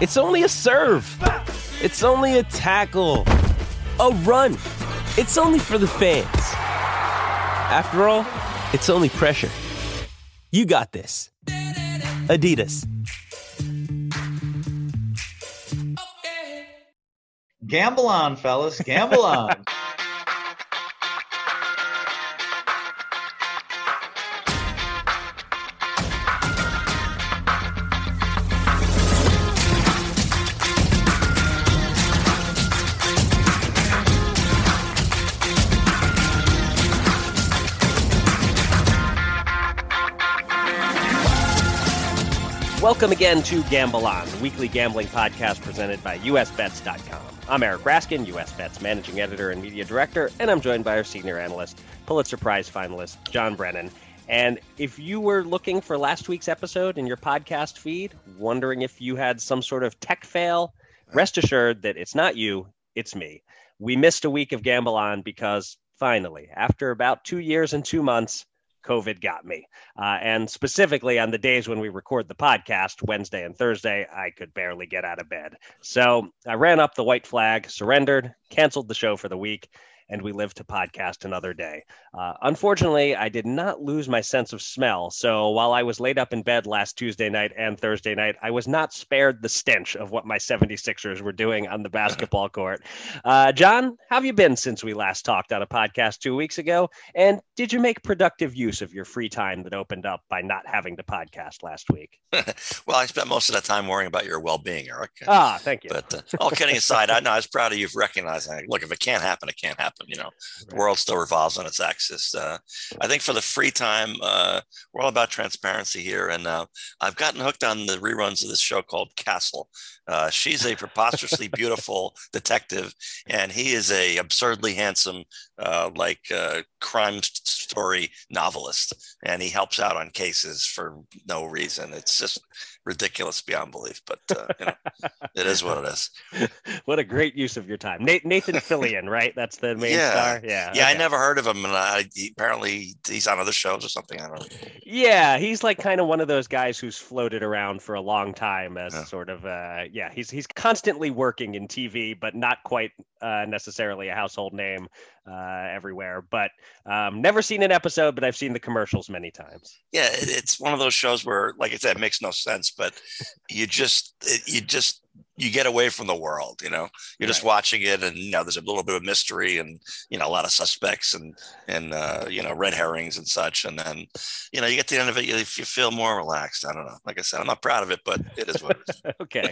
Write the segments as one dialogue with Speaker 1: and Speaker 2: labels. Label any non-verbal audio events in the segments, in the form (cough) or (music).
Speaker 1: It's only a serve. It's only a tackle, a run. It's only for the fans. After all, it's only pressure. You got this. Adidas.
Speaker 2: Gamble on, fellas. Gamble on. (laughs)
Speaker 1: Welcome again to Gamble On, the weekly gambling podcast presented by USBets.com. I'm Eric Raskin, USBets managing editor and media director, and I'm joined by our senior analyst, Pulitzer Prize finalist, John Brennan. And if you were looking for last week's episode in your podcast feed, wondering if you had some sort of tech fail, rest assured that it's not you, it's me. We missed a week of Gamble On because finally, after about two years and two months, COVID got me. Uh, and specifically on the days when we record the podcast, Wednesday and Thursday, I could barely get out of bed. So I ran up the white flag, surrendered, canceled the show for the week, and we live to podcast another day. Uh, unfortunately, I did not lose my sense of smell. So while I was laid up in bed last Tuesday night and Thursday night, I was not spared the stench of what my 76ers were doing on the basketball (laughs) court. Uh, John, how have you been since we last talked on a podcast two weeks ago? And did you make productive use of your free time that opened up by not having the podcast last week? (laughs)
Speaker 3: well, I spent most of that time worrying about your well-being, Eric.
Speaker 1: Ah, thank you.
Speaker 3: But uh, all kidding aside, I know I was proud of you for recognizing. Look, if it can't happen, it can't happen. You know, the world still revolves on its axis. Uh, I think for the free time, uh, we're all about transparency here, and uh, I've gotten hooked on the reruns of this show called Castle. Uh, she's a preposterously (laughs) beautiful detective, and he is a absurdly handsome, uh, like crime story novelist, and he helps out on cases for no reason. It's just ridiculous beyond belief, but uh, you know, it is what it is. (laughs)
Speaker 1: what a great use of your time, Nathan Fillion, right? That's the main
Speaker 3: yeah.
Speaker 1: star.
Speaker 3: Yeah, yeah. Okay. I never heard of him, and I, he, apparently he's on other shows or something. I don't know.
Speaker 1: Yeah, he's like kind of one of those guys who's floated around for a long time as yeah. sort of uh, yeah. He's he's constantly working in TV, but not quite uh, necessarily a household name uh, everywhere. But um, never seen an episode, but I've seen the commercials many times.
Speaker 3: Yeah, it's one of those shows where, like I said, it makes no sense, but you just you just you get away from the world you know you're right. just watching it and you know there's a little bit of mystery and you know a lot of suspects and and uh, you know red herrings and such and then you know you get to the end of it you, you feel more relaxed i don't know like i said i'm not proud of it but it is what it is (laughs)
Speaker 1: okay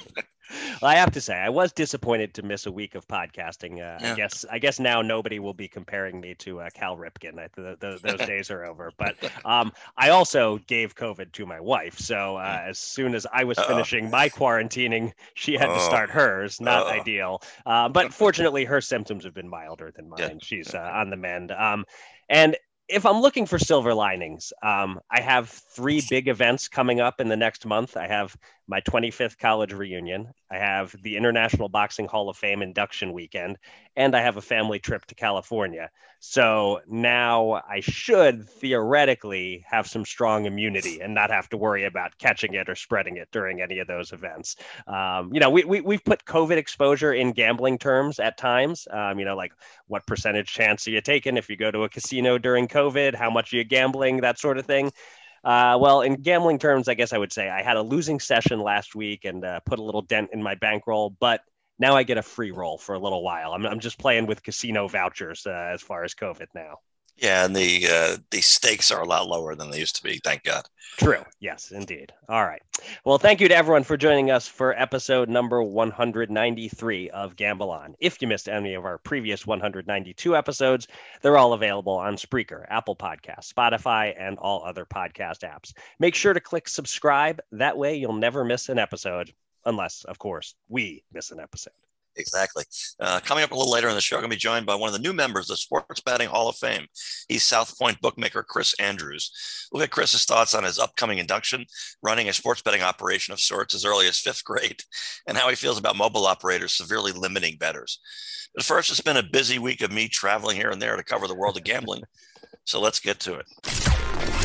Speaker 1: well, I have to say, I was disappointed to miss a week of podcasting. Uh, yeah. I guess, I guess now nobody will be comparing me to uh, Cal Ripken. I, the, the, those days are over. But um, I also gave COVID to my wife, so uh, as soon as I was Uh-oh. finishing my quarantining, she had to start hers. Not Uh-oh. ideal, uh, but (laughs) fortunately, her symptoms have been milder than mine. Yeah. She's uh, on the mend. Um, and if I'm looking for silver linings, um, I have three big events coming up in the next month. I have my 25th college reunion. I have the International Boxing Hall of Fame induction weekend, and I have a family trip to California. So now I should theoretically have some strong immunity and not have to worry about catching it or spreading it during any of those events. Um, you know, we, we, we've put COVID exposure in gambling terms at times, um, you know, like what percentage chance are you taking if you go to a casino during COVID? How much are you gambling? That sort of thing. Uh, well, in gambling terms, I guess I would say I had a losing session last week and uh, put a little dent in my bankroll, but now I get a free roll for a little while. I'm, I'm just playing with casino vouchers uh, as far as COVID now.
Speaker 3: Yeah, and the uh, the stakes are a lot lower than they used to be. Thank God.
Speaker 1: True. Yes, indeed. All right. Well, thank you to everyone for joining us for episode number 193 of Gamble On. If you missed any of our previous 192 episodes, they're all available on Spreaker, Apple Podcasts, Spotify, and all other podcast apps. Make sure to click subscribe. That way, you'll never miss an episode, unless, of course, we miss an episode.
Speaker 3: Exactly. Uh, coming up a little later in the show, I'm going to be joined by one of the new members of the Sports Betting Hall of Fame. He's South Point bookmaker Chris Andrews. We'll get Chris's thoughts on his upcoming induction, running a sports betting operation of sorts as early as fifth grade, and how he feels about mobile operators severely limiting bettors. But first, it's been a busy week of me traveling here and there to cover the world of gambling. (laughs) So let's get to it.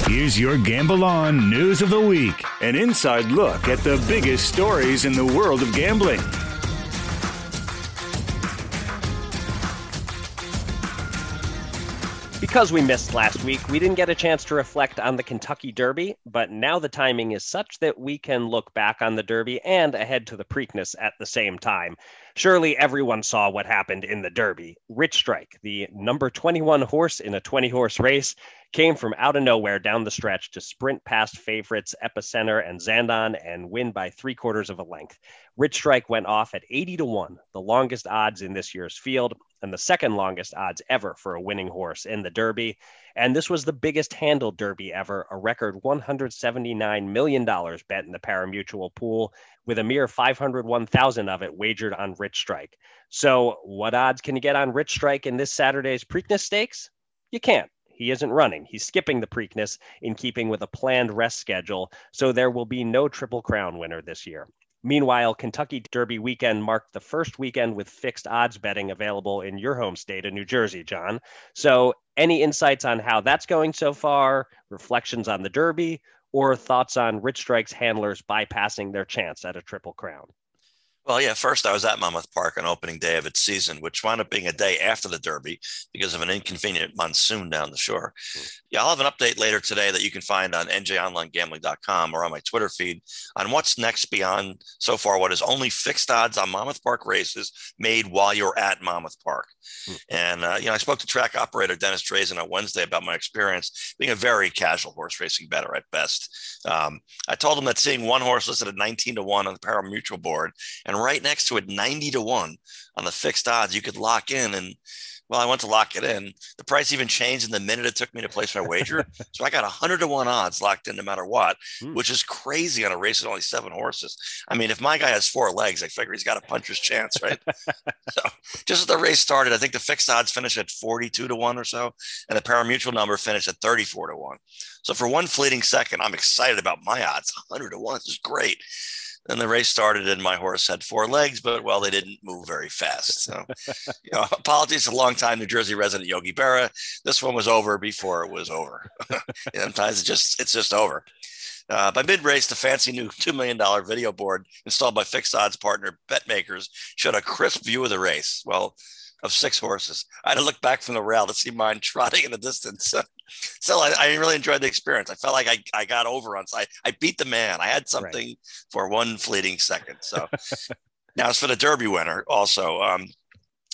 Speaker 4: Here's your Gamble On News of the Week an inside look at the biggest stories in the world of gambling.
Speaker 1: Because we missed last week, we didn't get a chance to reflect on the Kentucky Derby, but now the timing is such that we can look back on the Derby and ahead to the Preakness at the same time. Surely everyone saw what happened in the Derby. Rich Strike, the number 21 horse in a 20 horse race, came from out of nowhere down the stretch to sprint past favorites Epicenter and Zandon and win by three quarters of a length. Rich Strike went off at 80 to 1, the longest odds in this year's field, and the second longest odds ever for a winning horse in the Derby. And this was the biggest handle Derby ever, a record $179 million bet in the parimutuel pool, with a mere 501,000 of it wagered on Rich Strike. So, what odds can you get on Rich Strike in this Saturday's Preakness Stakes? You can't. He isn't running. He's skipping the Preakness in keeping with a planned rest schedule, so there will be no Triple Crown winner this year. Meanwhile, Kentucky Derby weekend marked the first weekend with fixed odds betting available in your home state of New Jersey, John. So, any insights on how that's going so far, reflections on the Derby, or thoughts on Rich Strike's handlers bypassing their chance at a Triple Crown?
Speaker 3: Well, yeah, first I was at Monmouth Park on opening day of its season, which wound up being a day after the Derby because of an inconvenient monsoon down the shore. Mm. Yeah, I'll have an update later today that you can find on njonlinegambling.com or on my Twitter feed on what's next beyond so far what is only fixed odds on Monmouth Park races made while you're at Monmouth Park. Mm. And, uh, you know, I spoke to track operator Dennis Drazen on Wednesday about my experience being a very casual horse racing better at best. Um, I told him that seeing one horse listed at 19 to 1 on the parimutuel board and right next to it 90 to 1 on the fixed odds you could lock in and well i went to lock it in. The price even changed in the minute it took me to place my wager. (laughs) So i got 100 to 1 odds locked in no matter what mm. which is crazy on a race with only seven horses. I mean if my guy has four legs i figure he's got a puncher's chance right? (laughs) So just as the race started i think the fixed odds finished at 42 to 1 or so and the parimutuel number finished at 34 to 1 so for one fleeting second i'm excited about my odds. 100 to 1 this is great then the race started, and my horse had four legs, but well, they didn't move very fast. So, (laughs) you know, apologies to long-time New Jersey resident Yogi Berra. This one was over before it was over. (laughs) Sometimes it's just it's just over. Uh, by mid-race, the fancy new (laughs) $2 million video board installed by fixed odds partner BetMakers showed a crisp view of the race. Well, of six horses. I had to look back from the rail to see mine trotting in the distance. So I, I, really enjoyed the experience. I felt like I, I got over on I, I beat the man. I had something right. for one fleeting second. So (laughs) now as for the Derby winner, also, um,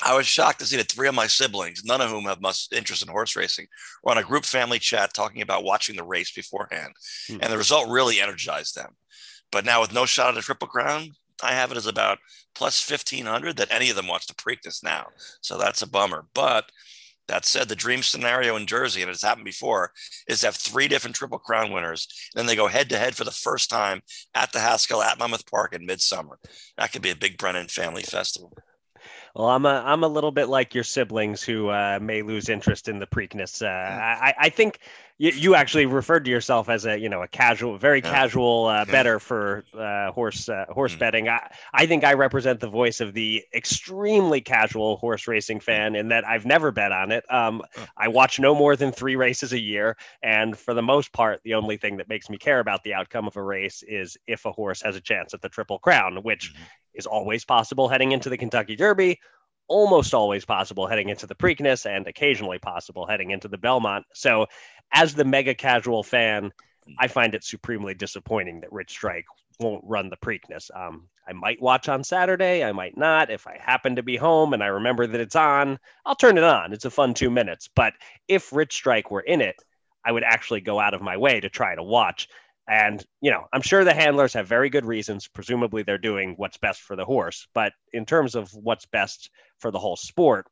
Speaker 3: I was shocked to see that three of my siblings, none of whom have much interest in horse racing, were on a group family chat talking about watching the race beforehand. Hmm. And the result really energized them. But now with no shot at a triple crown, I have it as about plus 1500 that any of them wants to Preakness now. So that's a bummer. But that said, the dream scenario in Jersey, and it's happened before, is to have three different Triple Crown winners. Then they go head to head for the first time at the Haskell at Monmouth Park in midsummer. That could be a big Brennan family festival.
Speaker 1: Well, I'm a I'm a little bit like your siblings who uh, may lose interest in the Preakness. Uh, I, I think you, you actually referred to yourself as a you know a casual, very
Speaker 3: Yeah.
Speaker 1: casual uh, better for uh, horse uh, horse
Speaker 3: Mm.
Speaker 1: betting. I, I think I represent the voice of the extremely casual horse racing fan in that I've never bet on it. Um, I watch no more than three races a year, and for the most part, the only thing that makes me care about the outcome of a race is if a horse has a chance at the Triple Crown, which
Speaker 3: Mhm.
Speaker 1: is always possible heading into the Kentucky Derby almost always possible heading into the Preakness and occasionally possible heading into the Belmont. So, as the mega casual fan, I find it supremely disappointing that Rich Strike won't run the Preakness. Um, I might watch on Saturday, I might not. If I happen to be home and I remember that it's on, I'll turn it on. It's a fun two minutes. But if Rich Strike were in it, I would actually go out of my way to try to watch. And, you know, I'm sure the handlers have very good reasons. Presumably, they're doing what's best for the horse. But in terms of what's best for the whole sport,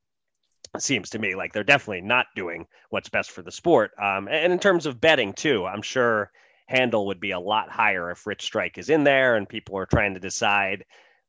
Speaker 1: seems to me like they're definitely not doing what's best for the sport. Um, and in terms of betting, too, I'm sure handle would be a lot higher if Rich Strike is in there and people are trying to decide.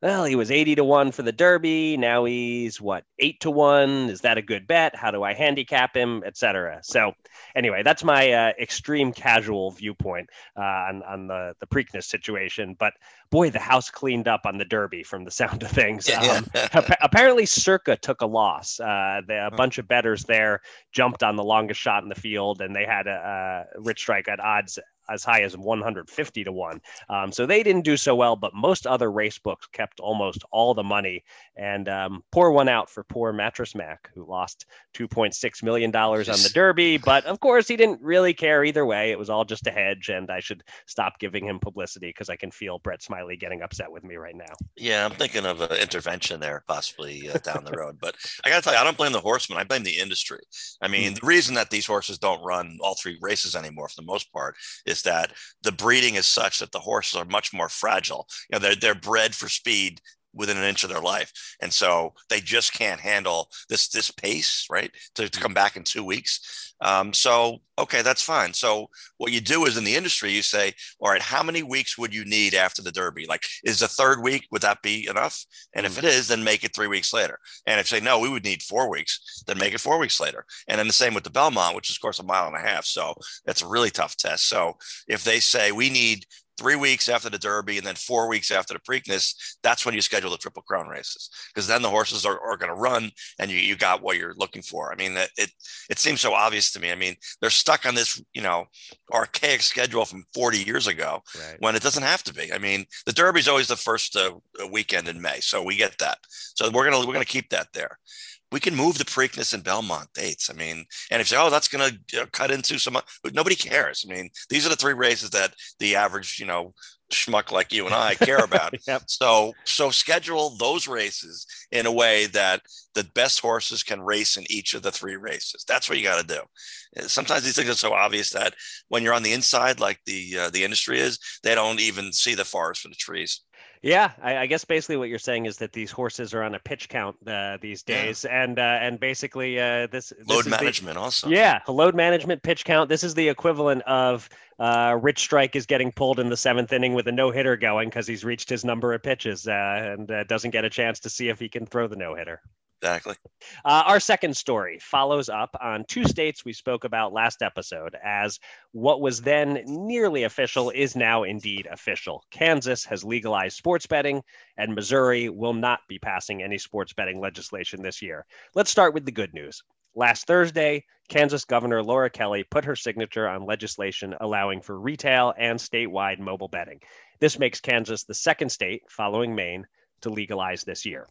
Speaker 1: Well, he was 80 to 1 for the Derby. Now he's what, 8 to 1? Is that a good bet? How do I handicap him, etc. So, anyway, that's my uh, extreme casual viewpoint uh, on, on the, the Preakness situation. But boy, the house cleaned up on the Derby from the sound of things.
Speaker 3: Yeah.
Speaker 1: Um, appa- apparently, Circa took a loss. Uh, the, a bunch of betters there jumped on the longest shot in the field, and they had a, a Rich Strike at odds as high as 150 to 1. Um, so they didn't do so well, but most other race books kept almost all the money. And um, pour one out for poor Mattress Mac, who lost $2.6 million on the Derby. But of course, he didn't really care either way. It was all just a hedge, and I should stop giving him publicity because I can feel Brett Smiley getting upset with me right now.
Speaker 3: Yeah, I'm thinking of an intervention there, possibly uh, down the road. But I got to tell you, I don't blame the horsemen. I blame the industry. I mean, the reason that these horses don't run all three races anymore, for the most part, is that the breeding is such that the horses are much more fragile. You know, they're they're bred for speed within an inch of their life, and so they just can't handle this this pace, right? To, to come back in two weeks. Um, so okay, that's fine. So what you do is in the industry, you say, all right, how many weeks would you need after the Derby? Like, is the third week would that be enough? And if it is, then make it three weeks later. And if you say no, we would need four weeks, then make it four weeks later. And then the same with the Belmont, which is of course a mile and a half. So that's a really tough test. So if they say we need three weeks after the Derby and then four weeks after the Preakness, that's when you schedule the Triple Crown races because then the horses are, are going to run and you, you got what you're looking for. I mean, it, it it seems so obvious to me. I mean, they're stuck on this, you know, archaic schedule from 40 years ago
Speaker 1: Right.
Speaker 3: when it doesn't have to be. I mean, the Derby is always the first uh, weekend in May, so we get that. So we're gonna we're gonna keep that there. We can move the Preakness and Belmont dates. I mean, and if you say, oh, that's gonna you know, cut into some, nobody cares. I mean, these are the three races that the average, you know, schmuck like you and I care about. (laughs)
Speaker 1: Yep.
Speaker 3: So so schedule those races in a way that the best horses can race in each of the three races. That's what you got to do. Uh, Sometimes these things are so obvious that when you're on the inside, like the uh, the industry is, they don't even see the forest for the trees.
Speaker 1: Yeah, I, I guess basically what you're saying is that these horses are on a pitch count uh, these
Speaker 3: Yeah.
Speaker 1: days, and uh, and basically uh, this, this
Speaker 3: Load
Speaker 1: is the-
Speaker 3: management also.
Speaker 1: yeah, load management, pitch count. This is the equivalent of uh, Rich Strike is getting pulled in the seventh inning with a no hitter going because he's reached his number of pitches uh, and uh, doesn't get a chance to see if he can throw the no hitter.
Speaker 3: Exactly.
Speaker 1: Uh, our second story follows up on two states we spoke about last episode, as what was then nearly official is now indeed official. Kansas has legalized sports betting, and Missouri will not be passing any sports betting legislation this year. Let's start with the good news. Last Thursday, Kansas Governor Laura Kelly put her signature on legislation allowing for retail and statewide mobile betting. This makes Kansas the second state, following Maine, to legalize this year.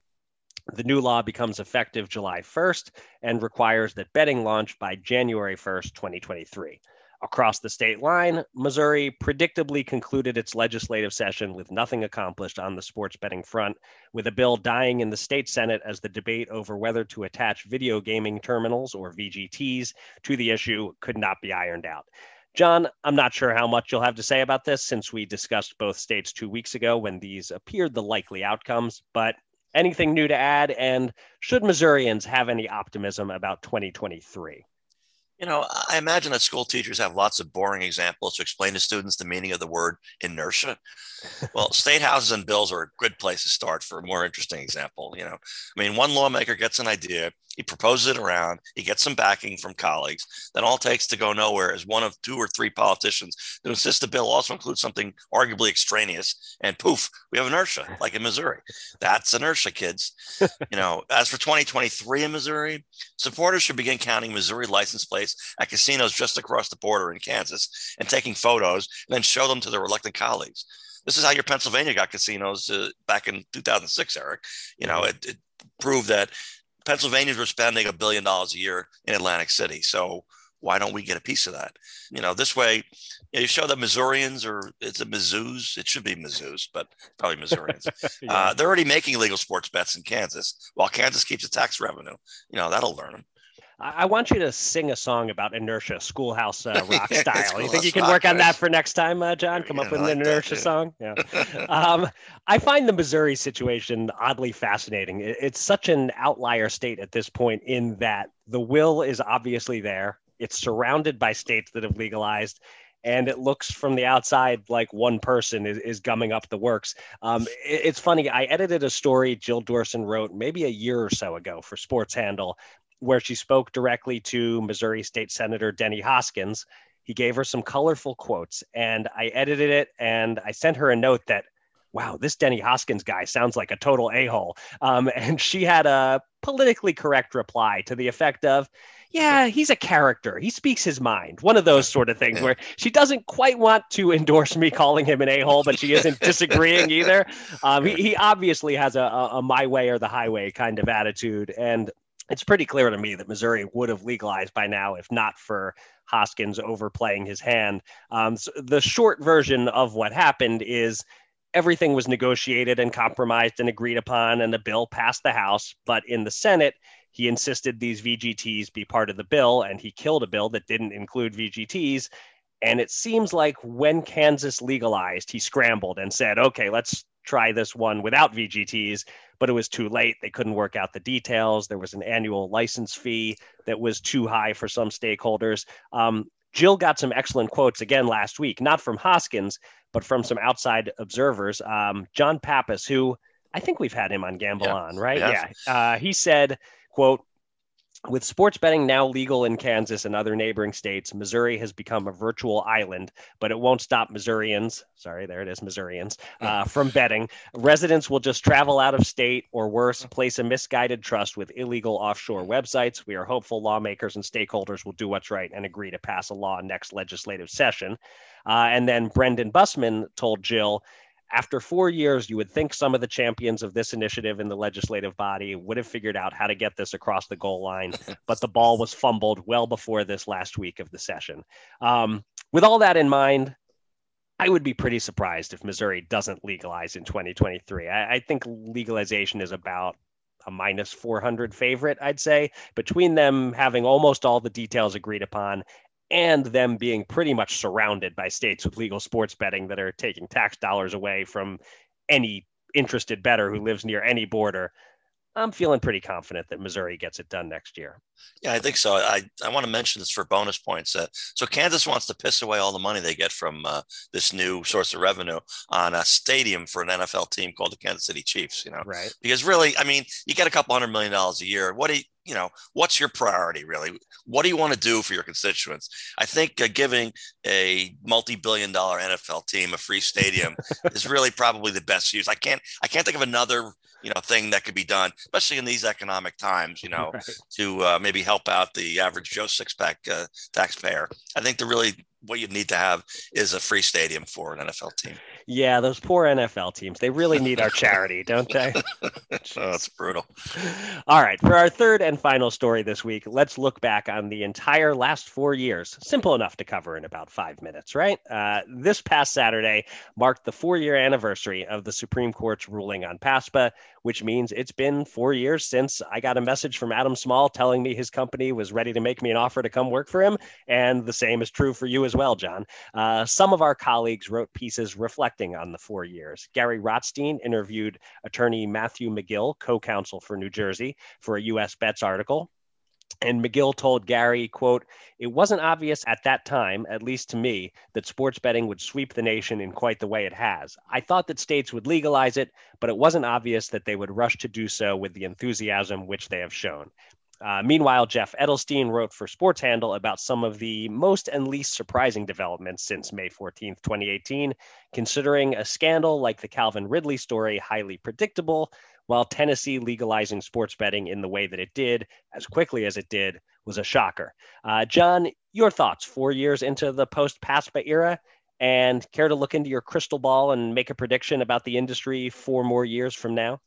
Speaker 1: The new law becomes effective July 1st and requires that betting launch by January 1st, 2023. Across the state line, Missouri predictably concluded its legislative session with nothing accomplished on the sports betting front, with a bill dying in the state Senate as the debate over whether to attach video gaming terminals or VGTs to the issue could not be ironed out. John, I'm not sure how much you'll have to say about this since we discussed both states two weeks ago when these appeared the likely outcomes, but anything new to add? And should Missourians have any optimism about 2023?
Speaker 3: You know, I imagine that school teachers have lots of boring examples to explain to students the meaning of the word inertia. Well, state houses and bills are a good place to start for a more interesting example. You know, I mean, one lawmaker gets an idea, he proposes it around, he gets some backing from colleagues. Then all takes to go nowhere is one of two or three politicians to insist the bill also includes something arguably extraneous, and poof, we have inertia, like in Missouri. That's inertia, kids. you know, as for 2023 in Missouri, supporters should begin counting Missouri license plates at casinos just across the border in Kansas and taking photos and then show them to their reluctant colleagues. This is how your Pennsylvania got casinos uh, back in 2006, Eric. You know, it, it proved that Pennsylvanians were spending a billion dollars a year in Atlantic City. So why don't we get a piece of that? You know, this way, you, know, you show that Missourians or it's a Mizzous. It should be Mizzous, but probably Missourians. (laughs) yeah. uh, they're already making legal sports bets in Kansas, while Kansas keeps the tax revenue. You know, that'll learn them.
Speaker 1: I want you to sing a song about inertia, schoolhouse uh, (laughs) rock style. you think you can work on that for next time, uh, John? Come yeah, up with like an inertia that, song. Yeah. (laughs) um, I find the Missouri situation oddly fascinating. It's such an outlier state at this point in that the will is obviously there. It's surrounded by states that have legalized, and it looks from the outside like one person is, is gumming up the works. Um, it, it's funny. I edited a story Jill Dorson wrote maybe a year or so ago for Sports Handle where she spoke directly to Missouri State Senator Denny Hoskins. He gave her some colorful quotes, and I edited it and I sent her a note that, wow, this Denny Hoskins guy sounds like a total a hole. Um, (laughs) and she had a politically correct reply to the effect of, yeah, he's a character. He speaks his mind. One of those sort of things where she doesn't quite want to endorse me calling him an a hole, but she isn't (laughs) disagreeing either. Um, he, he, obviously has a, a, a my way or the highway kind of attitude. And it's pretty clear to me that Missouri would have legalized by now if not for Hoskins overplaying his hand. Um, so the short version of what happened is everything was negotiated and compromised and agreed upon, and the bill passed the House. But in the Senate, he insisted these VGTs be part of the bill, and he killed a bill that didn't include VGTs. And it seems like when Kansas legalized, he scrambled and said, okay, let's try this one without VGTs but it was too late. They couldn't work out the details. There was an annual license fee that was too high for some stakeholders. Um, Jill got some excellent quotes again last week, not from Hoskins, but from some outside observers. Um, John Pappas, who I think we've had him on Gamble yeah. on, right? Yeah. Uh, he said, quote, with sports betting now legal in Kansas and other neighboring states, Missouri has become a virtual island, but it won't stop Missourians, sorry, there it is, Missourians, (laughs) uh, from betting. Residents will just travel out of state or worse, place a misguided trust with illegal offshore websites. We are hopeful lawmakers and stakeholders will do what's right and agree to pass a law next legislative session. Uh, and then Brendan Bussmann told Jill after four years, you would think some of the champions of this initiative in the legislative body would have figured out how to get this across the goal line, but the ball was fumbled well before this last week of the session. Um, with all that in mind, I would be pretty surprised if Missouri doesn't legalize in 2023. I, I think legalization is about a minus 400 favorite, I'd say, between them having almost all the details agreed upon and them being pretty much surrounded by states with legal sports betting that are taking tax dollars away from any interested bettor who lives near any border. I'm feeling pretty confident that Missouri gets it done next year.
Speaker 3: Yeah, I think so. I, I want to mention this for bonus points. Uh, so Kansas wants to piss away all the money they get from uh, this new source of revenue on a stadium for an NFL team called the Kansas City Chiefs. You know,
Speaker 1: right?
Speaker 3: Because really, I mean, you get a couple hundred million dollars a year. What do you, you know, what's your priority really? What do you want to do for your constituents? I think uh, giving a multi-billion dollar NFL team a free stadium (laughs) is really probably the best use. I can't, I can't think of another, you know, thing that could be done, especially in these economic times, you know, right. to uh, maybe help out the average Joe six-pack uh, taxpayer. I think the really what you need to have is a free stadium for an NFL team.
Speaker 1: Yeah, those poor NFL teams. They really need our charity, don't they? (laughs)
Speaker 3: oh, it's brutal.
Speaker 1: All right. For our third and final story this week, let's look back on the entire last four years. Simple enough to cover in about five minutes, right? Uh, this past Saturday marked the four year anniversary of the Supreme Court's ruling on PASPA, which means it's been four years since I got a message from Adam Small telling me his company was ready to make me an offer to come work for him. And the same is true for you as well, John. Uh, some of our colleagues wrote pieces reflecting on the four years. Gary Rotstein interviewed attorney Matthew McGill, co counsel for New Jersey, for a U.S. Bets article. And McGill told Gary, quote, it wasn't obvious at that time, at least to me, that sports betting would sweep the nation in quite the way it has. I thought that states would legalize it, but it wasn't obvious that they would rush to do so with the enthusiasm which they have shown. Uh, meanwhile, Jeff Edelstein wrote for Sports Handle about some of the most and least surprising developments since May 14th, 2018, considering a scandal like the Calvin Ridley story highly predictable, while Tennessee legalizing sports betting in the way that it did, as quickly as it did, was a shocker. Uh, John, your thoughts four years into the post PASPA era, and care to look into your crystal ball and make a prediction about the industry four more years from now?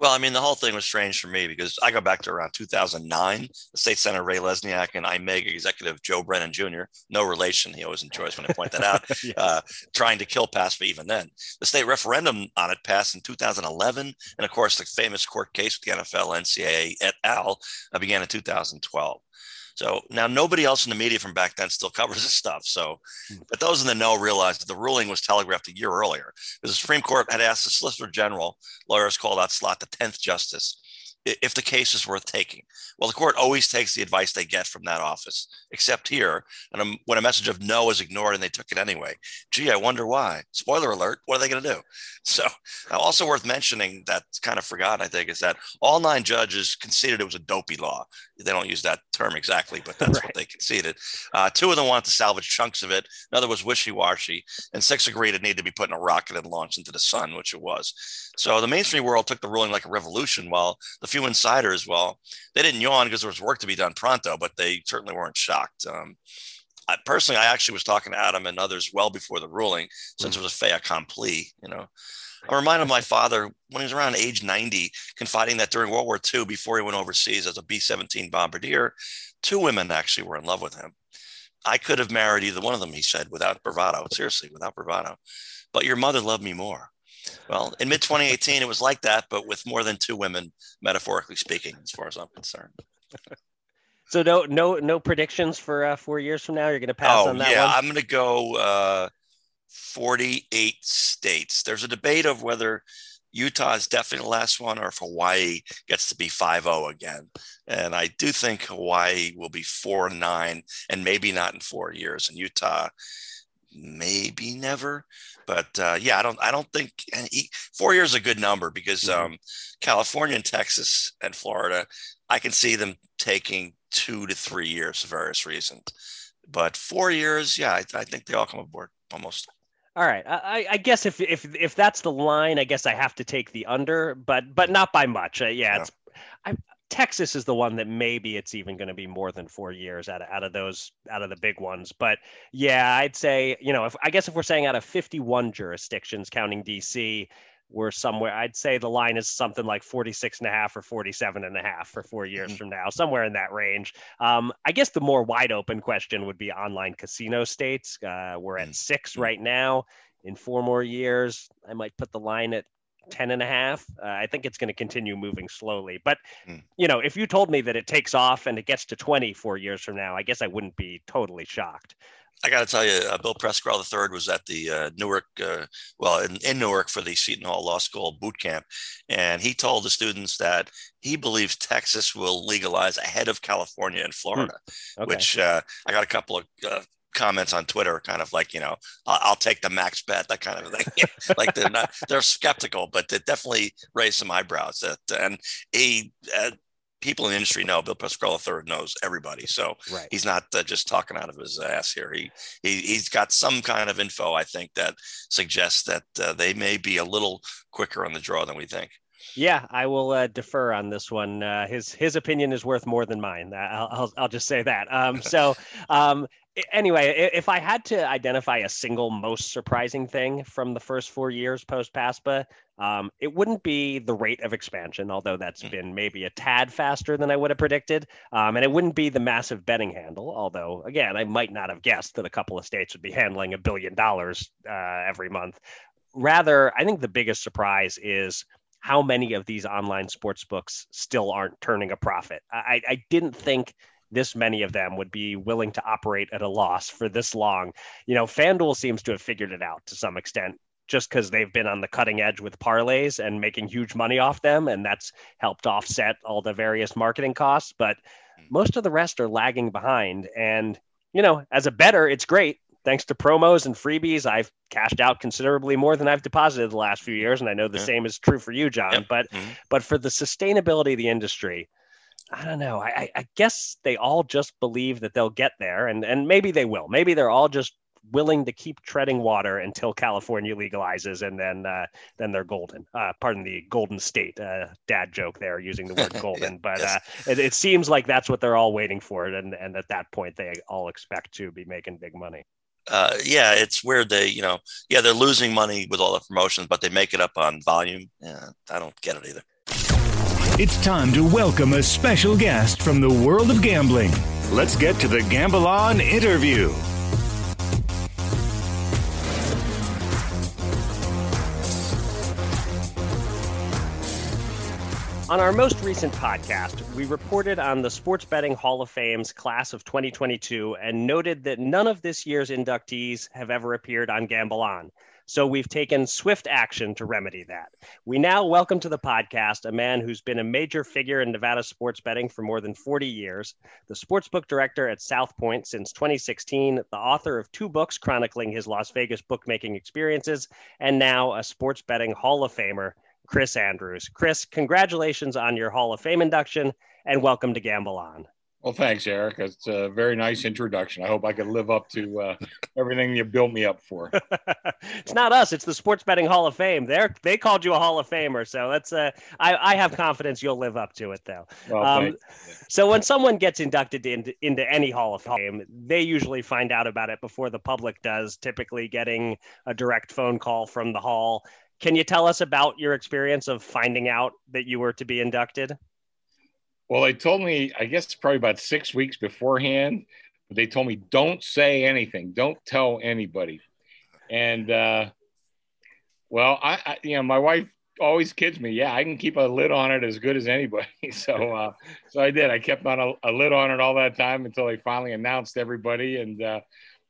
Speaker 3: Well, I mean, the whole thing was strange for me because I go back to around 2009. The state senator Ray Lesniak and I, iMEGA executive Joe Brennan Jr., no relation, he always enjoys when I point that out, (laughs) yeah. uh, trying to kill PASPA even then. The state referendum on it passed in 2011. And of course, the famous court case with the NFL, NCAA et al. Uh, began in 2012. So now nobody else in the media from back then still (laughs) covers this stuff. So, hmm. but those in the know realized that the ruling was telegraphed a year earlier. The Supreme Court had asked the Solicitor General, lawyers called that slot the 10th justice, if the case is worth taking. Well, the court always takes the advice they get from that office, except here. And when a message of no is ignored and they took it anyway, gee, I wonder why. Spoiler alert, what are they going to do? (laughs) So, also worth mentioning that kind of forgotten, I think, is that all nine judges conceded it was a dopey law. They don't use that term exactly, but (laughs) that's right. what they conceded. Uh, two of them wanted to salvage chunks of it, another was wishy washy, and six agreed it needed to be put in a rocket and launched into the sun, which it was. So, the mainstream world took the ruling like a revolution, while the few insiders, well, they didn't yawn because there was work to be done pronto, but they certainly weren't shocked. Um, I, personally, I actually was talking to Adam and others well before the ruling, since mm-hmm. it was a fait accompli. You know, I'm reminded of my father when he was around age 90, confiding that during World War II, before he went overseas as a B 17 bombardier, two women actually were in love with him. I could have married either one of them, he said, without bravado. Seriously, without bravado. But your mother loved me more. Well, in mid 2018, it was like that, but with more than two women, metaphorically speaking, as far as I'm concerned.
Speaker 1: so no, no, no predictions for uh, four years from now. You're going to pass
Speaker 3: oh,
Speaker 1: on that.
Speaker 3: Yeah,
Speaker 1: one?
Speaker 3: I'm going to go uh, 48 states. There's a debate of whether Utah is definitely the last one, or if Hawaii gets to be 5-0 again. And I do think Hawaii will be 4 9 and maybe not in four years. And Utah, maybe never. But uh, yeah, I don't I don't think he, four years is a good number because mm-hmm. um, California and Texas and Florida, I can see them taking two to three years for various reasons. But four years, yeah, I, I think they all come aboard almost.
Speaker 1: All right, I, I, guess if if if that's the line, I guess I have to take the under, but but not by much. Uh, yeah, it's I, Texas is the one that maybe it's even going to be more than four years out of, out of those out of the big ones. But yeah, I'd say you know if I guess if we're saying out of 51 jurisdictions counting DC, we're somewhere I'd say the line is something like 46 and a half or 47 and a half for four years mm-hmm. from now, somewhere in that range. Um, I guess the more wide open question would be online casino states. Uh, we're at mm-hmm. six right now. In four more years, I might put the line at 10 and a half. Uh, I think it's going to continue moving slowly. But, mm. you know, if you told me that it takes off and it gets to 24 years from now, I guess I wouldn't be totally shocked.
Speaker 3: I got to tell you, uh, Bill Pascrell III was at the uh, Newark, uh, well, in, in, Newark for the Seton Hall Law School boot camp. And he told the students that he believes Texas will legalize ahead of California and Florida, hmm. okay. which uh, I got a couple of uh, comments on Twitter, kind of like you know, I'll, I'll take the max bet, that kind of thing. (laughs) like they're not, they're skeptical, but it definitely raised some eyebrows. That and he. People in the industry know Bill Pascrell III knows everybody, so right. he's not uh, just talking out of his ass here. He, he he's got some kind of info, I think, that suggests that uh, they may be a little quicker on the draw than we think.
Speaker 1: Yeah, I will uh, defer on this one. Uh, his his opinion is worth more than mine. I'll I'll, I'll just say that. Um, so (laughs) um, anyway, if I had to identify a single most surprising thing from the first four years post PASPA, um, it wouldn't be the rate of expansion, although that's been maybe a tad faster than I would have predicted. Um, and it wouldn't be the massive betting handle, although, again, I might not have guessed that a couple of states would be handling a billion dollars uh, every month. Rather, I think the biggest surprise is how many of these online sports books still aren't turning a profit. I, I didn't think this many of them would be willing to operate at a loss for this long. You know, FanDuel seems to have figured it out to some extent just because they've been on the cutting edge with parlays and making huge money off them. And that's helped offset all the various marketing costs. But most of the rest are lagging behind. And, you know, as a better, it's great. Thanks to promos and freebies, I've cashed out considerably more than I've deposited the last few years. And I know the
Speaker 3: Yeah.
Speaker 1: same is true for you, John.
Speaker 3: Yep.
Speaker 1: But
Speaker 3: Mhm.
Speaker 1: but for the sustainability of the industry, I don't know. I, I- guess they all just believe that they'll get there, and and maybe they will. Maybe they're all just willing to keep treading water until California legalizes, and then uh, then they're golden. Uh, pardon the Golden State uh, dad joke there, using the word (laughs) golden. but
Speaker 3: yes.
Speaker 1: uh, it, it seems like that's what they're all waiting for, and and at that point they all expect to be making big money.
Speaker 3: uh, yeah, it's weird. They, you know, yeah, they're losing money with all the promotions, but they make it up on volume. Yeah, I don't get it either.
Speaker 4: It's time to welcome a special guest from the world of gambling. Let's get to the Gamble On interview.
Speaker 1: On our most recent podcast, we reported on the Sports Betting Hall of Fame's class of 2022 and noted that none of this year's inductees have ever appeared on Gamble On. So we've taken swift action to remedy that. We now welcome to the podcast a man who's been a major figure in Nevada sports betting for more than 40 years, the sportsbook director at South Point since 2016, the author of two books chronicling his Las Vegas bookmaking experiences, and now a sports betting Hall of Famer. Chris Andrews. Chris, congratulations on your Hall of Fame induction and welcome to Gamble On.
Speaker 5: Well, thanks, Eric. It's a very nice introduction. I hope I can live up to uh, everything you built me up for. (laughs)
Speaker 1: it's not us, it's the Sports Betting Hall of Fame. They're, they called you a Hall of Famer. So that's uh, I, I have confidence you'll live up to it, though.
Speaker 5: Well,
Speaker 1: Um, so when someone gets inducted into, into any Hall of Fame, they usually find out about it before the public does, typically getting a direct phone call from the hall. Can you tell us about your experience of finding out that you were to be inducted?
Speaker 5: Well, they told me, I guess probably about six weeks beforehand, but they told me, don't say anything, don't tell anybody. And, uh, well, I, I, you know, my wife always kids me. Yeah, I can keep a lid on it as good as anybody. (laughs) So, uh, so I did. I kept on a, a lid on it all that time until they finally announced everybody. And, uh,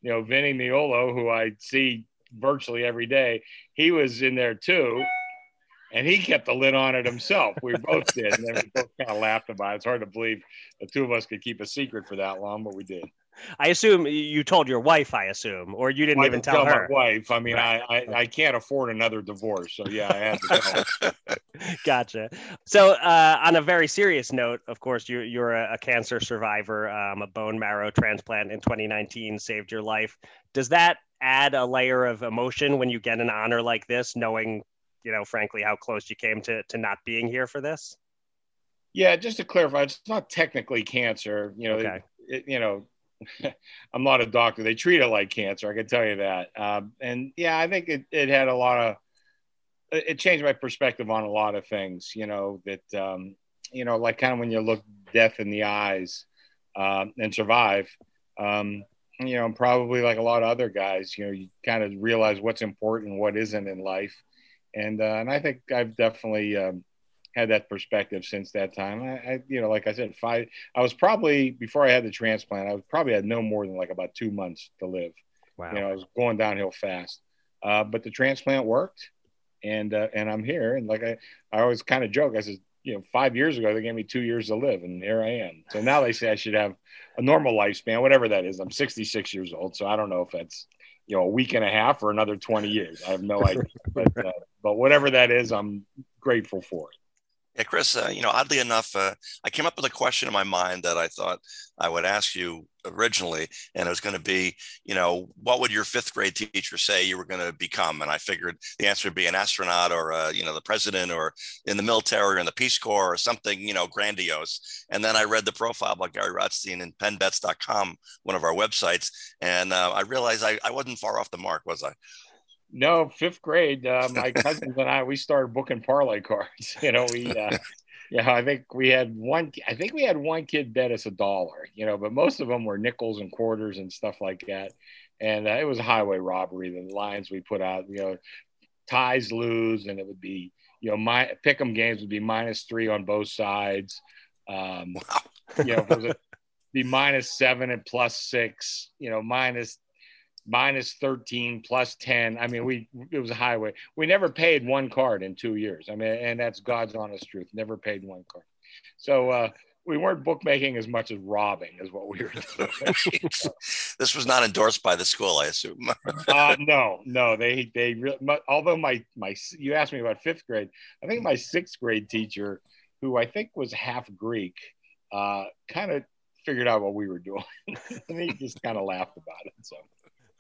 Speaker 5: you know, Vinny Magliulo, who I see virtually every day, he was in there too. And he kept the lid on it himself. We both did. And then we both kind of laughed about it. It's hard to believe the two of us could keep a secret for that long, but we did.
Speaker 1: I assume you told your wife, I assume, or you didn't
Speaker 5: I
Speaker 1: even
Speaker 5: didn't
Speaker 1: tell her.
Speaker 5: my wife. I mean, I, I I can't afford another divorce, so yeah, I had to tell. (laughs)
Speaker 1: gotcha. So, uh, on a very serious note, of course, you, you're a, a cancer survivor. Um, a bone marrow transplant in 2019 saved your life. Does that add a layer of emotion when you get an honor like this, knowing, you know, frankly, how close you came to, to not being here for this?
Speaker 5: Yeah, just to clarify, it's not technically cancer. You know,
Speaker 1: Okay.
Speaker 5: it, you know, (laughs) I'm not a doctor. They treat it like cancer. I can tell you that. Um, and yeah, I think it, it had a lot of, it it changed my perspective on a lot of things, you know, that, um, you know, like kind of when you look death in the eyes um, and survive, um, you know, probably like a lot of other guys, you know, you kind of realize what's important, what isn't in life. And, uh, and I think I've definitely, um, had that perspective since that time. I, I, you know, like I said, five. I was probably before I had the transplant. I was probably had no more than like about two months to live.
Speaker 1: Wow.
Speaker 5: You know, I was going downhill fast. Uh, but the transplant worked, and uh, and I'm here. And like I, I always kind of joke. I said, you know, five years ago they gave me two years to live, and here I am. So now they say I should have a normal lifespan, whatever that is. I'm 66 years old, so I don't know if that's you know a week and a half or another 20 years. I have no idea. But uh, but whatever that is, I'm grateful for it.
Speaker 3: Yeah, Chris, uh, you know, oddly enough, uh, I came up with a question in my mind that I thought I would ask you originally, and it was going to be, you know, what would your fifth grade teacher say you were going to become? And I figured the answer would be an astronaut or, uh, you know, the president or in the military or in the Peace Corps or something, you know, grandiose. And then I read the profile about Gary Rotstein in pennbets.com, one of our websites, and uh, I realized I, I wasn't far off the mark, was I?
Speaker 5: No, fifth grade. Uh, my cousins and I, we started booking parlay (laughs) cards. You know, we, uh, yeah, I think we had one. I think we had one kid bet us a dollar. You know, but most of them were nickels and quarters and stuff like that. And uh, it was a highway robbery. The lines we put out, you know, ties lose, and it would be, you know, my pick'em games would be minus three on both sides. Um,
Speaker 3: Wow.
Speaker 5: you know, it was a, be minus seven and plus six. You know, minus minus 13 plus 10 i mean we it was a highway we never paid one card in two years i mean and that's god's honest truth never paid one card so uh we weren't bookmaking as much as robbing is what we were doing. (laughs)
Speaker 3: this was not endorsed by the school, I assume. (laughs)
Speaker 5: uh, no, no, they they really. Although my my you asked me about fifth grade, I think my sixth grade teacher, who I think was half Greek, uh, kind of figured out what we were doing, (laughs) and he just kind of laughed about it. So.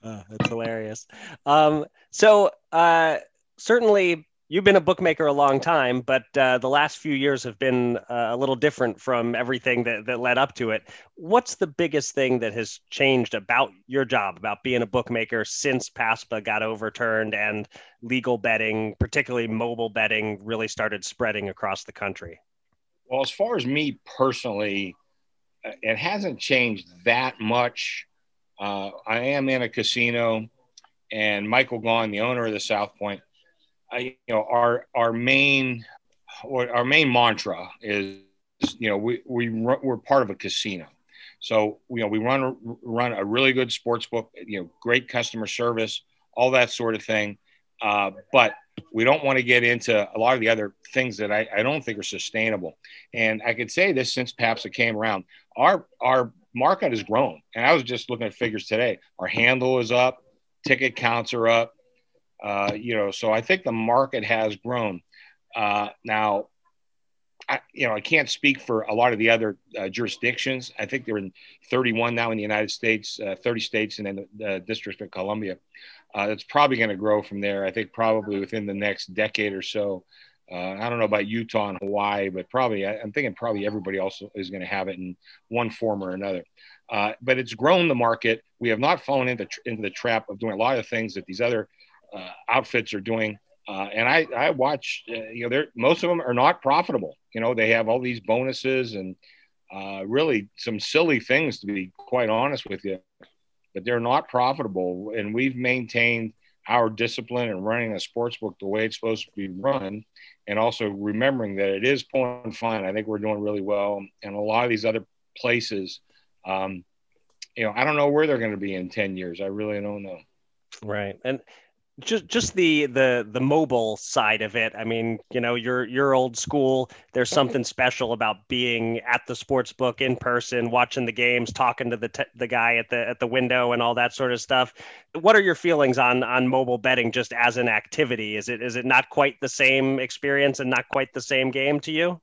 Speaker 1: Oh, that's hilarious. Um, so uh, certainly you've been a bookmaker a long time, but uh, the last few years have been uh, a little different from everything that, that led up to it. What's the biggest thing that has changed about your job, about being a bookmaker since PASPA got overturned and legal betting, particularly mobile betting, really started spreading across the country?
Speaker 5: Well, as far as me personally, uh, it hasn't changed that much. Uh, I am in a casino, and Michael Gaughan, the owner of the South Point, I, you know, our our main our main mantra is, you know, we we we're part of a casino, so you know we run run a really good sports book, you know, great customer service, all that sort of thing, uh, but we don't want to get into a lot of the other things that I, I don't think are sustainable. And I could say this since PASPA came around, our our market has grown. And I was just looking at figures today. Our handle is up, ticket counts are up, uh, you know, so I think the market has grown. Uh, now, I, you know, I can't speak for a lot of the other uh, jurisdictions. I think they're in 31 now in the United States, uh, 30 states, and then the, the District of Columbia. Uh, it's probably going to grow from there. I think probably within the next decade or so. Uh, I don't know about Utah and Hawaii, but probably I, am thinking probably everybody also is going to have it in one form or another. Uh, but it's grown the market. We have not fallen into into the trap of doing a lot of things that these other uh, outfits are doing. Uh, and I, I watch, uh, you know, most of them are not profitable. You know, they have all these bonuses and uh, really some silly things, to be quite honest with you, but they're not profitable. And we've maintained our discipline and running a sports book the way it's supposed to be run. And also remembering that it is pulling fine. I think we're doing really well. And a lot of these other places, um, you know, I don't know where they're going to be in 10 years. I really don't know.
Speaker 1: Right. And just just the the the mobile side of it. I mean you know you're you're old school. There's mm-hmm. something special about being at the sports book in person watching the games talking to the t- the guy at the at the window and all that sort of stuff. What are your feelings on on mobile betting just as an activity? Is it is it not quite the same experience and not quite the same game to you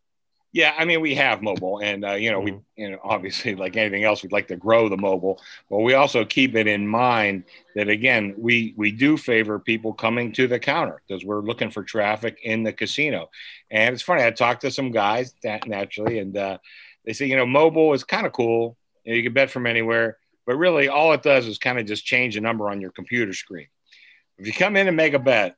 Speaker 5: yeah, I mean, we have mobile, and uh, you know, we mm-hmm. you know, obviously, like anything else, we'd like to grow the mobile, but we also keep it in mind that again, we we do favor people coming to the counter because we're looking for traffic in the casino. And it's funny, I talked to some guys that naturally, and uh, they say, you know, mobile is kind of cool. You, know, you can bet from anywhere, but really, all it does is kind of just change a number on your computer screen. If you come in and make a bet,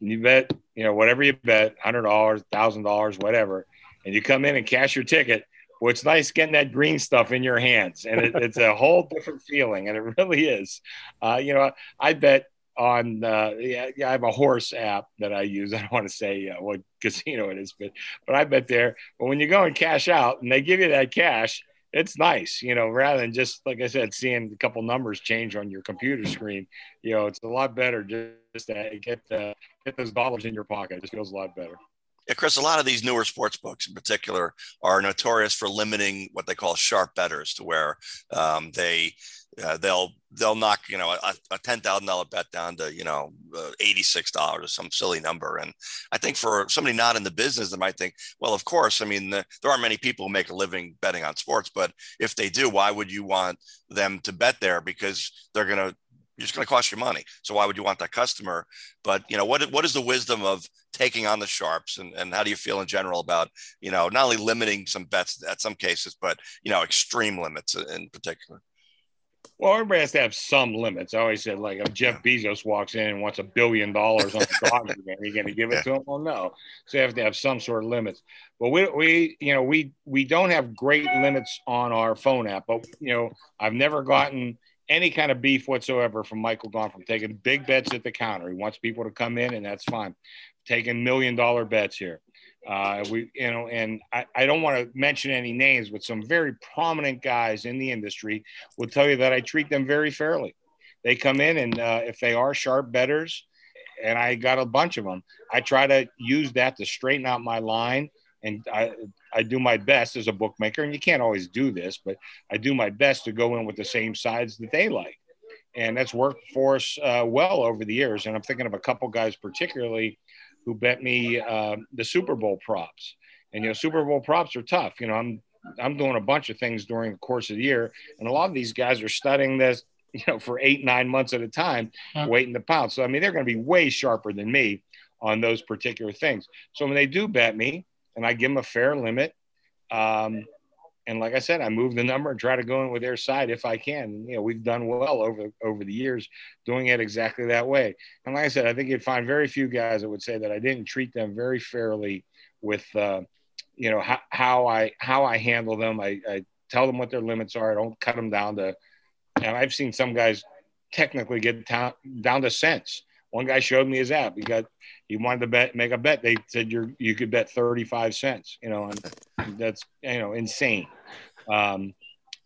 Speaker 5: and you bet, you know, whatever you bet, hundred dollars, thousand dollars, whatever and you come in and cash your ticket, well, it's nice getting that green stuff in your hands, and it, it's a whole (laughs) different feeling, and it really is. Uh, you know, I bet on uh, yeah, yeah, I have a horse app that I use. (laughs) I don't want to say uh, what casino it is, but but I bet there. But when you go and cash out, and they give you that cash, it's nice, you know, rather than just like I said, seeing a couple numbers change on your computer screen. You know, it's a lot better just to get uh, get those dollars in your pocket. It just feels a lot better.
Speaker 3: Yeah, Chris, a lot of these newer sports books in particular are notorious for limiting what they call sharp betters to where um, they uh, they'll they'll knock you know a, a ten thousand dollar bet down to you know uh, eighty six dollars or some silly number. And I think for somebody not in the business, they might think, well, of course, I mean the, there aren't many people who make a living betting on sports, but if they do, why would you want them to bet there? Because they're to it's going to cost you money. So why would you want that customer? But you know, what what is the wisdom of taking on the sharps, and and how do you feel in general about you know not only limiting some bets at some cases, but you know extreme limits in particular.
Speaker 5: Well, everybody has to have some limits. I always said, like, if Jeff Bezos walks in and wants a billion dollars on the (laughs) game, are you going to give it to him? Well, no. So you have to have some sort of limits. But we, we, you know, we we don't have great limits on our phone app. But you know, I've never gotten any kind of beef whatsoever from Michael Gaughan from taking big bets at the counter. He wants people to come in, and that's fine. Taking million dollar bets here. Uh, we, you know, and I, I don't want to mention any names, but some very prominent guys in the industry will tell you that I treat them very fairly. They come in, and uh, if they are sharp betters, and I got a bunch of them, I try to use that to straighten out my line and I, I do my best as a bookmaker, and you can't always do this, but I do my best to go in with the same sides that they like. And that's worked for us uh, well over the years. And I'm thinking of a couple guys, particularly, who bet me uh, the Super Bowl props. And you know, Super Bowl props are tough. You know, I'm I'm doing a bunch of things during the course of the year, and a lot of these guys are studying this, you know, for eight nine months at a time, huh. waiting to pounce. So I mean, they're going to be way sharper than me on those particular things. So when they do bet me, and I give them a fair limit. Um, and like I said, I move the number and try to go in with their side if I can. You know, we've done well over over the years doing it exactly that way. And like I said, I think you'd find very few guys that would say that I didn't treat them very fairly with, uh, you know, how, how I how I handle them. I, I tell them what their limits are. I don't cut them down to. And I've seen some guys technically get down, down to cents. One guy showed me his app. He got he wanted to bet make a bet. They said you you could bet 35 cents, you know, and that's you know insane. Um,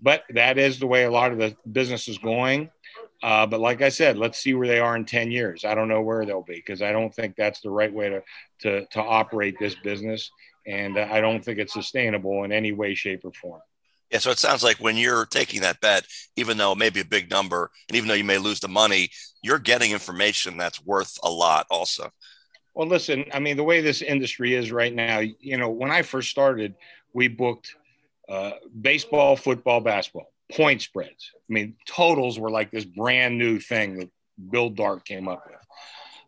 Speaker 5: but that is the way a lot of the business is going. Uh, but like I said, let's see where they are in 10 years. I don't know where they'll be because I don't think that's the right way to, to, to operate this business. And I don't think it's sustainable in any way, shape, or form.
Speaker 3: Yeah, so it sounds like when you're taking that bet, even though it may be a big number, and even though you may lose the money, you're getting information that's worth a lot also.
Speaker 5: Well, listen, I mean, the way this industry is right now, you know, when I first started, we booked uh, baseball, football, basketball, point spreads. I mean, totals were like this brand new thing that Bill Dart came up with.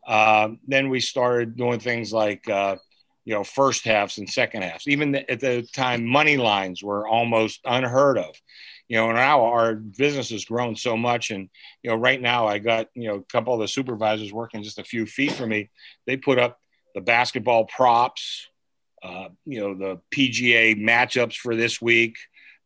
Speaker 5: Uh, then we started doing things like uh, you know, first halves and second halves. Even at the time, money lines were almost unheard of. You know, and now our business has grown so much, and you know, right now I got you know a couple of the supervisors working just a few feet from me. They put up the basketball props, uh, you know, the PGA matchups for this week,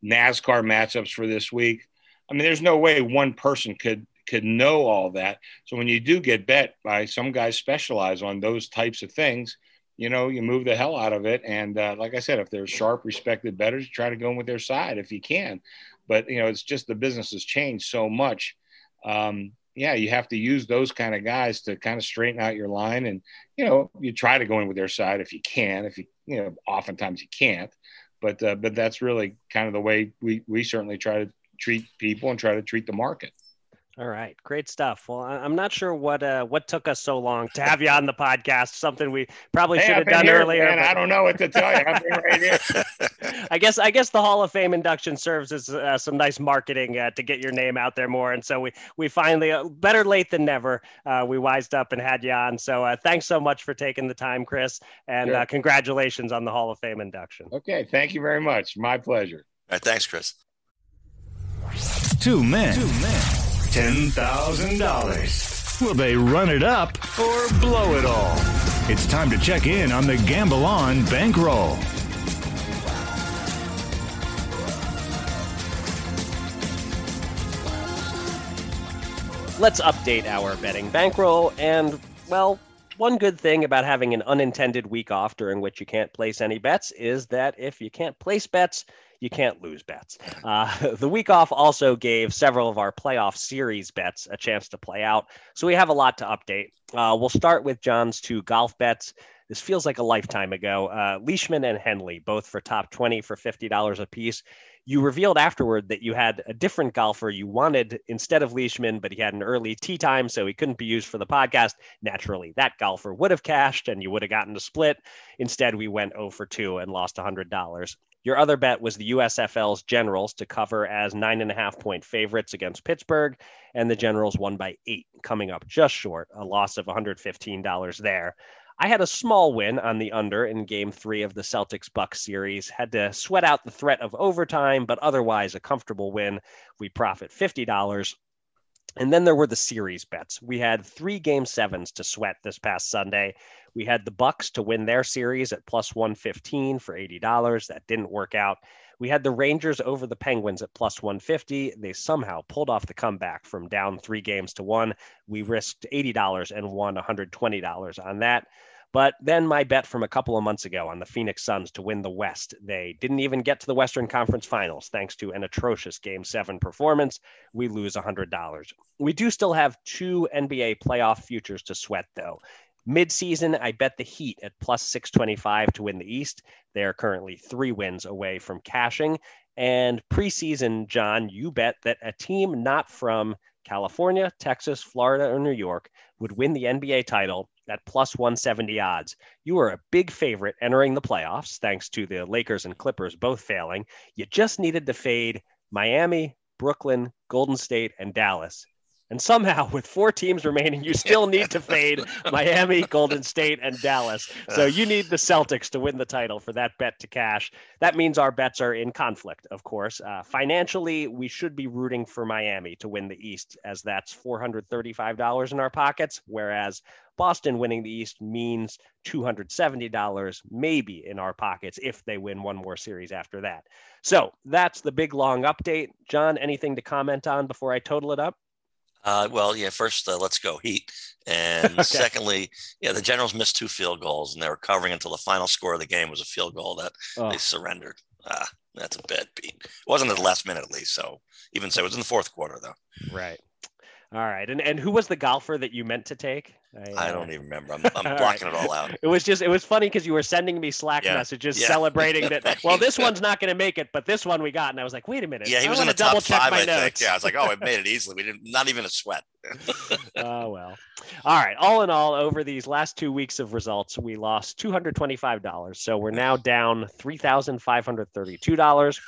Speaker 5: NASCAR matchups for this week. I mean, there's no way one person could could know all that. So when you do get bet by some guys specialize on those types of things, you know, you move the hell out of it. And uh, like I said, if they're sharp, respected bettors, try to go in with their side if you can. But you know, it's just the business has changed so much. Um, yeah, you have to use those kind of guys to kind of straighten out your line, and you know, you try to go in with their side if you can. If you, you know, oftentimes you can't. But uh, but that's really kind of the way we we certainly try to treat people and try to treat the market.
Speaker 1: All right, great stuff. Well, I'm not sure what uh, what took us so long to have you on the podcast. Something we probably hey, should have done
Speaker 5: here,
Speaker 1: earlier.
Speaker 5: Man, but... I don't know what to tell you. Right (laughs)
Speaker 1: I guess I guess the Hall of Fame induction serves as uh, some nice marketing uh, to get your name out there more. And so we we finally uh, better late than never. Uh, we wised up and had you on. So uh, thanks so much for taking the time, Chris, and sure. congratulations on the Hall of Fame induction.
Speaker 5: Okay, thank you very much. My pleasure.
Speaker 3: All right, thanks, Chris.
Speaker 4: Two men. Two men $10,000. Will they run it up or blow it all? It's time to check in on the Gamble On bankroll.
Speaker 1: Let's update our betting bankroll. And, well, one good thing about having an unintended week off during which you can't place any bets is that if you can't place bets, you can't lose bets. Uh, (laughs) the week off also gave several of our playoff series bets a chance to play out. So we have a lot to update. Uh, we'll start with John's two golf bets. This feels like a lifetime ago. Uh, Leishman and Henley, both for top 20 for $50 a piece. You revealed afterward that you had a different golfer you wanted instead of Leishman, but he had an early tee time, so he couldn't be used for the podcast. Naturally, that golfer would have cashed and you would have gotten a split. Instead, we went 0 for 2 and lost $100. Your other bet was the USFL's Generals to cover as nine and a half point favorites against Pittsburgh, and the Generals won by eight, coming up just short, a loss of $115 there. I had a small win on the under in game three of the Celtics Bucks series. Had to sweat out the threat of overtime, but otherwise a comfortable win. We profit $50. And then there were the series bets. We had three game sevens to sweat this past Sunday. We had the Bucks to win their series at plus 115 for $80. That didn't work out. We had the Rangers over the Penguins at plus 150. They somehow pulled off the comeback from down three games to one. We risked $80 and won $120 on that. But then my bet from a couple of months ago on the Phoenix Suns to win the West, they didn't even get to the Western Conference Finals thanks to an atrocious Game 7 performance. We lose $100. We do still have two NBA playoff futures to sweat, though. Mid-season, I bet the Heat at plus 625 to win the East. They are currently three wins away from cashing. And preseason, John, you bet that a team not from California, Texas, Florida, or New York would win the NBA title at plus 170 odds. You are a big favorite entering the playoffs, thanks to the Lakers and Clippers both failing. You just needed to fade Miami, Brooklyn, Golden State, and Dallas. And somehow, (laughs) with four teams remaining, you still (laughs) need to fade Miami, Golden State, and Dallas. So you need the Celtics to win the title for that bet to cash. That means our bets are in conflict, of course. Uh, financially, we should be rooting for Miami to win the East, as that's $435 in our pockets, whereas Boston winning the East means $270 maybe in our pockets if they win one more series after that. So that's the big long update. John, anything to comment on before I total it up?
Speaker 3: Uh, well, yeah. First, uh, let's go Heat, and (laughs) okay. secondly, yeah, the Generals missed two field goals, and they were covering until the final score of the game was a field goal that oh. they surrendered. Ah, that's a bad beat. It wasn't at the last minute, at least. So even so, it was in the fourth quarter, though.
Speaker 1: Right. All right. And and who was the golfer that you meant to take?
Speaker 3: I, uh... I don't even remember. I'm, (laughs) I'm blocking right. it all out.
Speaker 1: It was just it was funny because you were sending me Slack yeah. messages yeah. celebrating that. (laughs) Well, this one's not going to make it, but this one we got, and I was like, wait a minute.
Speaker 3: Yeah, he
Speaker 1: I
Speaker 3: was in the top five. I notes. think. Yeah, I was like, oh, it made it (laughs) easily. We didn't, not even a sweat.
Speaker 1: oh well. All right. All in all, over these last two weeks of results, we lost two hundred twenty-five dollars. So we're now down three thousand five hundred thirty-two dollars.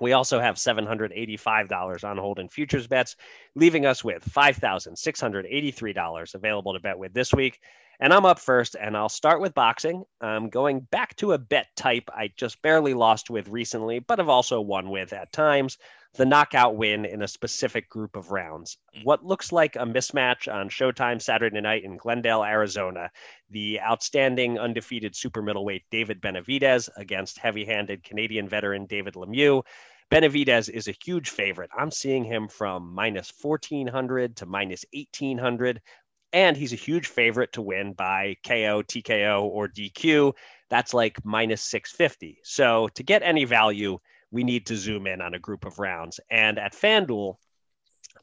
Speaker 1: We also have $785 on hold in futures bets, leaving us with $5,683 available to bet with this week. And I'm up first, and I'll start with boxing. I'm going back to a bet type I just barely lost with recently, but have also won with at times the knockout win in a specific group of rounds. Mm. What looks like a mismatch on Showtime Saturday night in Glendale, Arizona. The outstanding undefeated super middleweight David Benavidez against heavy handed Canadian veteran David Lemieux. Benavidez is a huge favorite. I'm seeing him from minus 1400 to minus 1800 and he's a huge favorite to win by KO, TKO, or DQ. That's like minus 650. So to get any value, we need to zoom in on a group of rounds. And at FanDuel,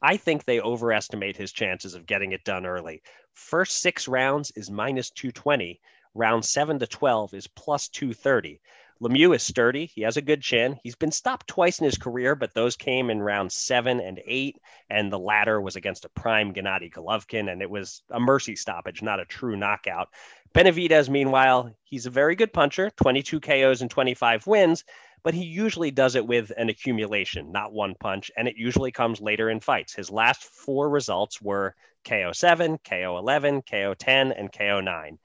Speaker 1: I think they overestimate his chances of getting it done early. First six rounds is minus 220. Round seven to 12 is plus 230. Lemieux is sturdy. He has a good chin. He's been stopped twice in his career, but those came in round seven and eight. And the latter was against a prime Gennady Golovkin, and it was a mercy stoppage, not a true knockout. Benavidez, meanwhile, he's a very good puncher 22 KOs and 25 wins, but he usually does it with an accumulation, not one punch. And it usually comes later in fights. His last four results were KO 7, KO 11, KO 10, and KO 9.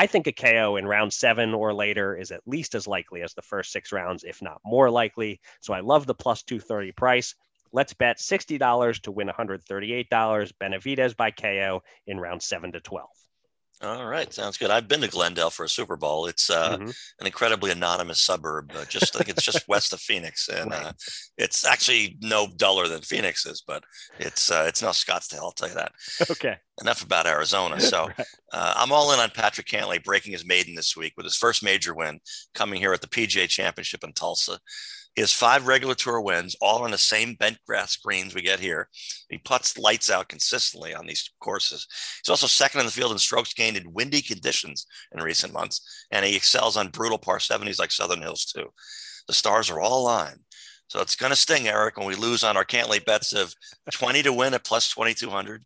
Speaker 1: I think a KO in round seven or later is at least as likely as the first six rounds, if not more likely. So I love the plus 230 price. Let's bet $60 to win $138. Benavidez by KO in round seven to 12.
Speaker 3: All right, sounds good. I've been to Glendale for a Super Bowl. It's uh, mm-hmm. an incredibly anonymous suburb. Uh, just I think it's just west of Phoenix, (laughs) and right. uh, it's actually no duller than Phoenix is, but it's uh, it's no Scottsdale. I'll tell you that.
Speaker 1: Okay.
Speaker 3: Enough about Arizona. (laughs) So right. Uh, I'm all in on Patrick Cantlay breaking his maiden this week with his first major win coming here at the PGA Championship in Tulsa. Has five regular tour wins, all on the same bent grass greens we get here. He puts lights out consistently on these courses. He's also second in the field in strokes gained in windy conditions in recent months, and he excels on brutal par 70s like Southern Hills, too. The stars are all aligned. So it's going to sting, Eric, when we lose on our Cantlay bets of 20 to win at plus 2,200,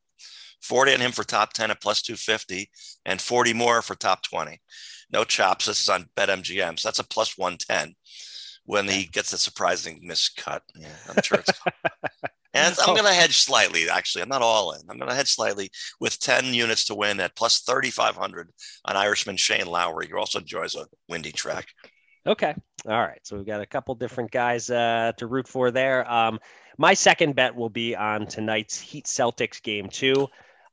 Speaker 3: 40 on him for top 10 at plus 250, and 40 more for top 20. No chops. This is on BetMGM. So that's a plus 110 when he gets a surprising miscut. Yeah, I'm sure it's. (laughs) and I'm oh. going to hedge slightly. Actually, I'm not all in. I'm going to hedge slightly with 10 units to win at plus 3,500 on Irishman Shane Lowry, who also enjoys a windy track.
Speaker 1: Okay. All right. So we've got a couple different guys uh, to root for there. Um, my second bet will be on tonight's Heat Celtics game two.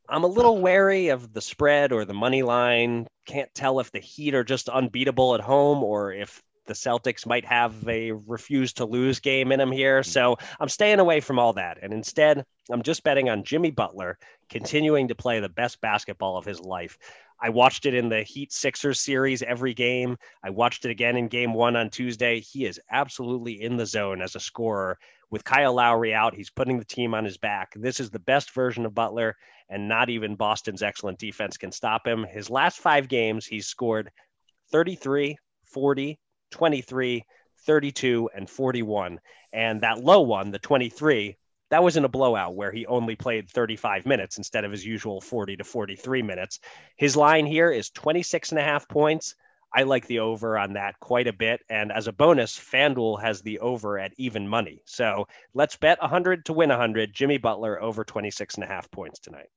Speaker 1: I'm a little wary of the spread or the money line. Can't tell if the Heat are just unbeatable at home or if the Celtics might have a refuse to lose game in them here. Mm. So I'm staying away from all that. And instead, I'm just betting on Jimmy Butler continuing to play the best basketball of his life. I watched it in the Heat Sixers series every game. I watched it again in game one on Tuesday. He is absolutely in the zone as a scorer. With Kyle Lowry out, he's putting the team on his back. This is the best version of Butler, and not even Boston's excellent defense can stop him. His last five games, he's scored 33, 40, 23, 32, and 41. And that low one, the 23, that was in a blowout where he only played 35 minutes instead of his usual 40 to 43 minutes. His line here is 26 and a half points. I like the over on that quite a bit. And as a bonus, FanDuel has the over at even money. So let's bet 100 to win 100. Jimmy Butler over 26 and a half points tonight.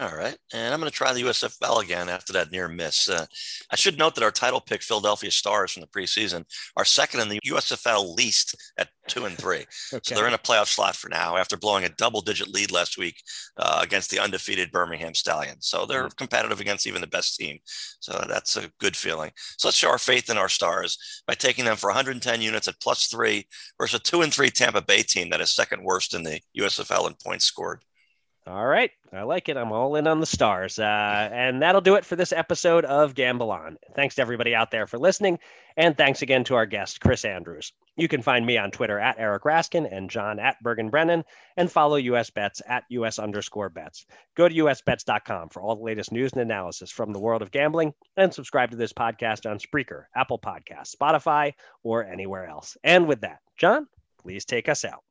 Speaker 3: All right. And I'm going to try the USFL again after that near miss. Uh, I should note that our title pick, Philadelphia Stars from the preseason, are second in the USFL least at two and three. (laughs) Okay. So they're in a playoff slot for now after blowing a double digit lead last week uh, against the undefeated Birmingham Stallions. So they're mm-hmm. competitive against even the best team. So that's a good feeling. So let's show our faith in our Stars by taking them for 110 units at plus three versus a two and three Tampa Bay team that is second worst in the USFL in points scored.
Speaker 1: All right. I like it. I'm all in on the stars. Uh, and that'll do it for this episode of Gamble On. Thanks to everybody out there for listening. And thanks again to our guest, Chris Andrews. You can find me on Twitter at Eric Raskin and John at Bergen Brennan and follow US Bets at US underscore bets. Go to usbets.com for all the latest news and analysis from the world of gambling and subscribe to this podcast on Spreaker, Apple Podcasts, Spotify, or anywhere else. And with that, John, please take us out.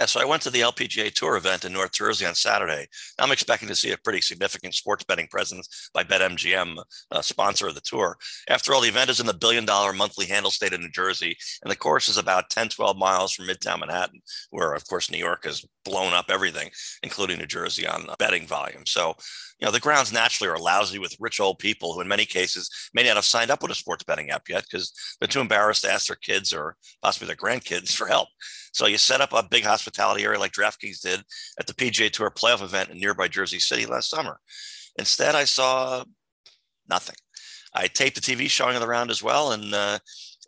Speaker 3: Yeah, so I went to the LPGA Tour event in North Jersey on Saturday. I'm expecting to see a pretty significant sports betting presence by BetMGM, uh, sponsor of the tour. After all, the event is in the billion dollar monthly handle state of New Jersey, and the course is about 10, 12 miles from Midtown Manhattan, where, of course, New York has blown up everything, including New Jersey, on betting volume. So, you know, the grounds naturally are lousy with rich old people who, in many cases, may not have signed up with a sports betting app yet because they're too embarrassed to ask their kids or possibly their grandkids (laughs) for help. So you set up a big hospitality area like DraftKings did at the PGA Tour playoff event in nearby Jersey City last summer. Instead, I saw nothing. I taped the TV showing of the round as well, and uh,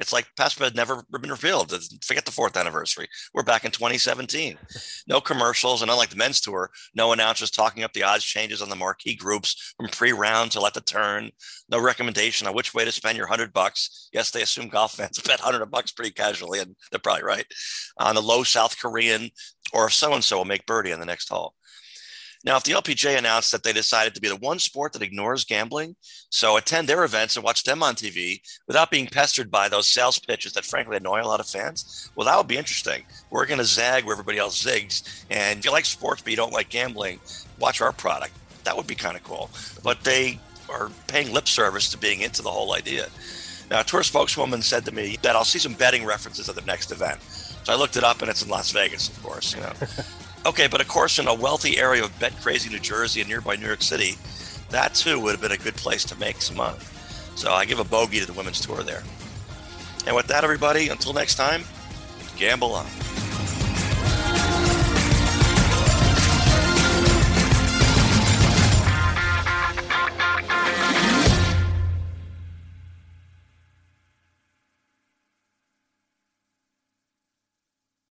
Speaker 3: it's like PASPA had never been revealed. Forget the fourth anniversary. We're back in 2017. No commercials, and unlike the men's tour, no announcers talking up the odds changes on the marquee groups from pre-round to let the turn. No recommendation on which way to spend your hundred bucks. Yes, they assume golf fans (laughs) bet hundred bucks pretty casually, and they're probably right. On the low South Korean, or if so and so will make birdie on the next hole. Now, if the LPGA announced that they decided to be the one sport that ignores gambling, so attend their events and watch them on TV without being pestered by those sales pitches that frankly annoy a lot of fans, well, that would be interesting. We're going to zag where everybody else zigs. And if you like sports but you don't like gambling, watch our product. That would be kind of cool. But they are paying lip service to being into the whole idea. Now, a tour spokeswoman said to me that I'll see some betting references at the next event. So I looked it up, and it's in Las Vegas, of course. You know, (laughs) Okay, but of course, in a wealthy area of bet crazy New Jersey and nearby New York City, that too would have been a good place to make some money. So I give a bogey to the women's tour there. And with that, everybody, until next time, gamble on.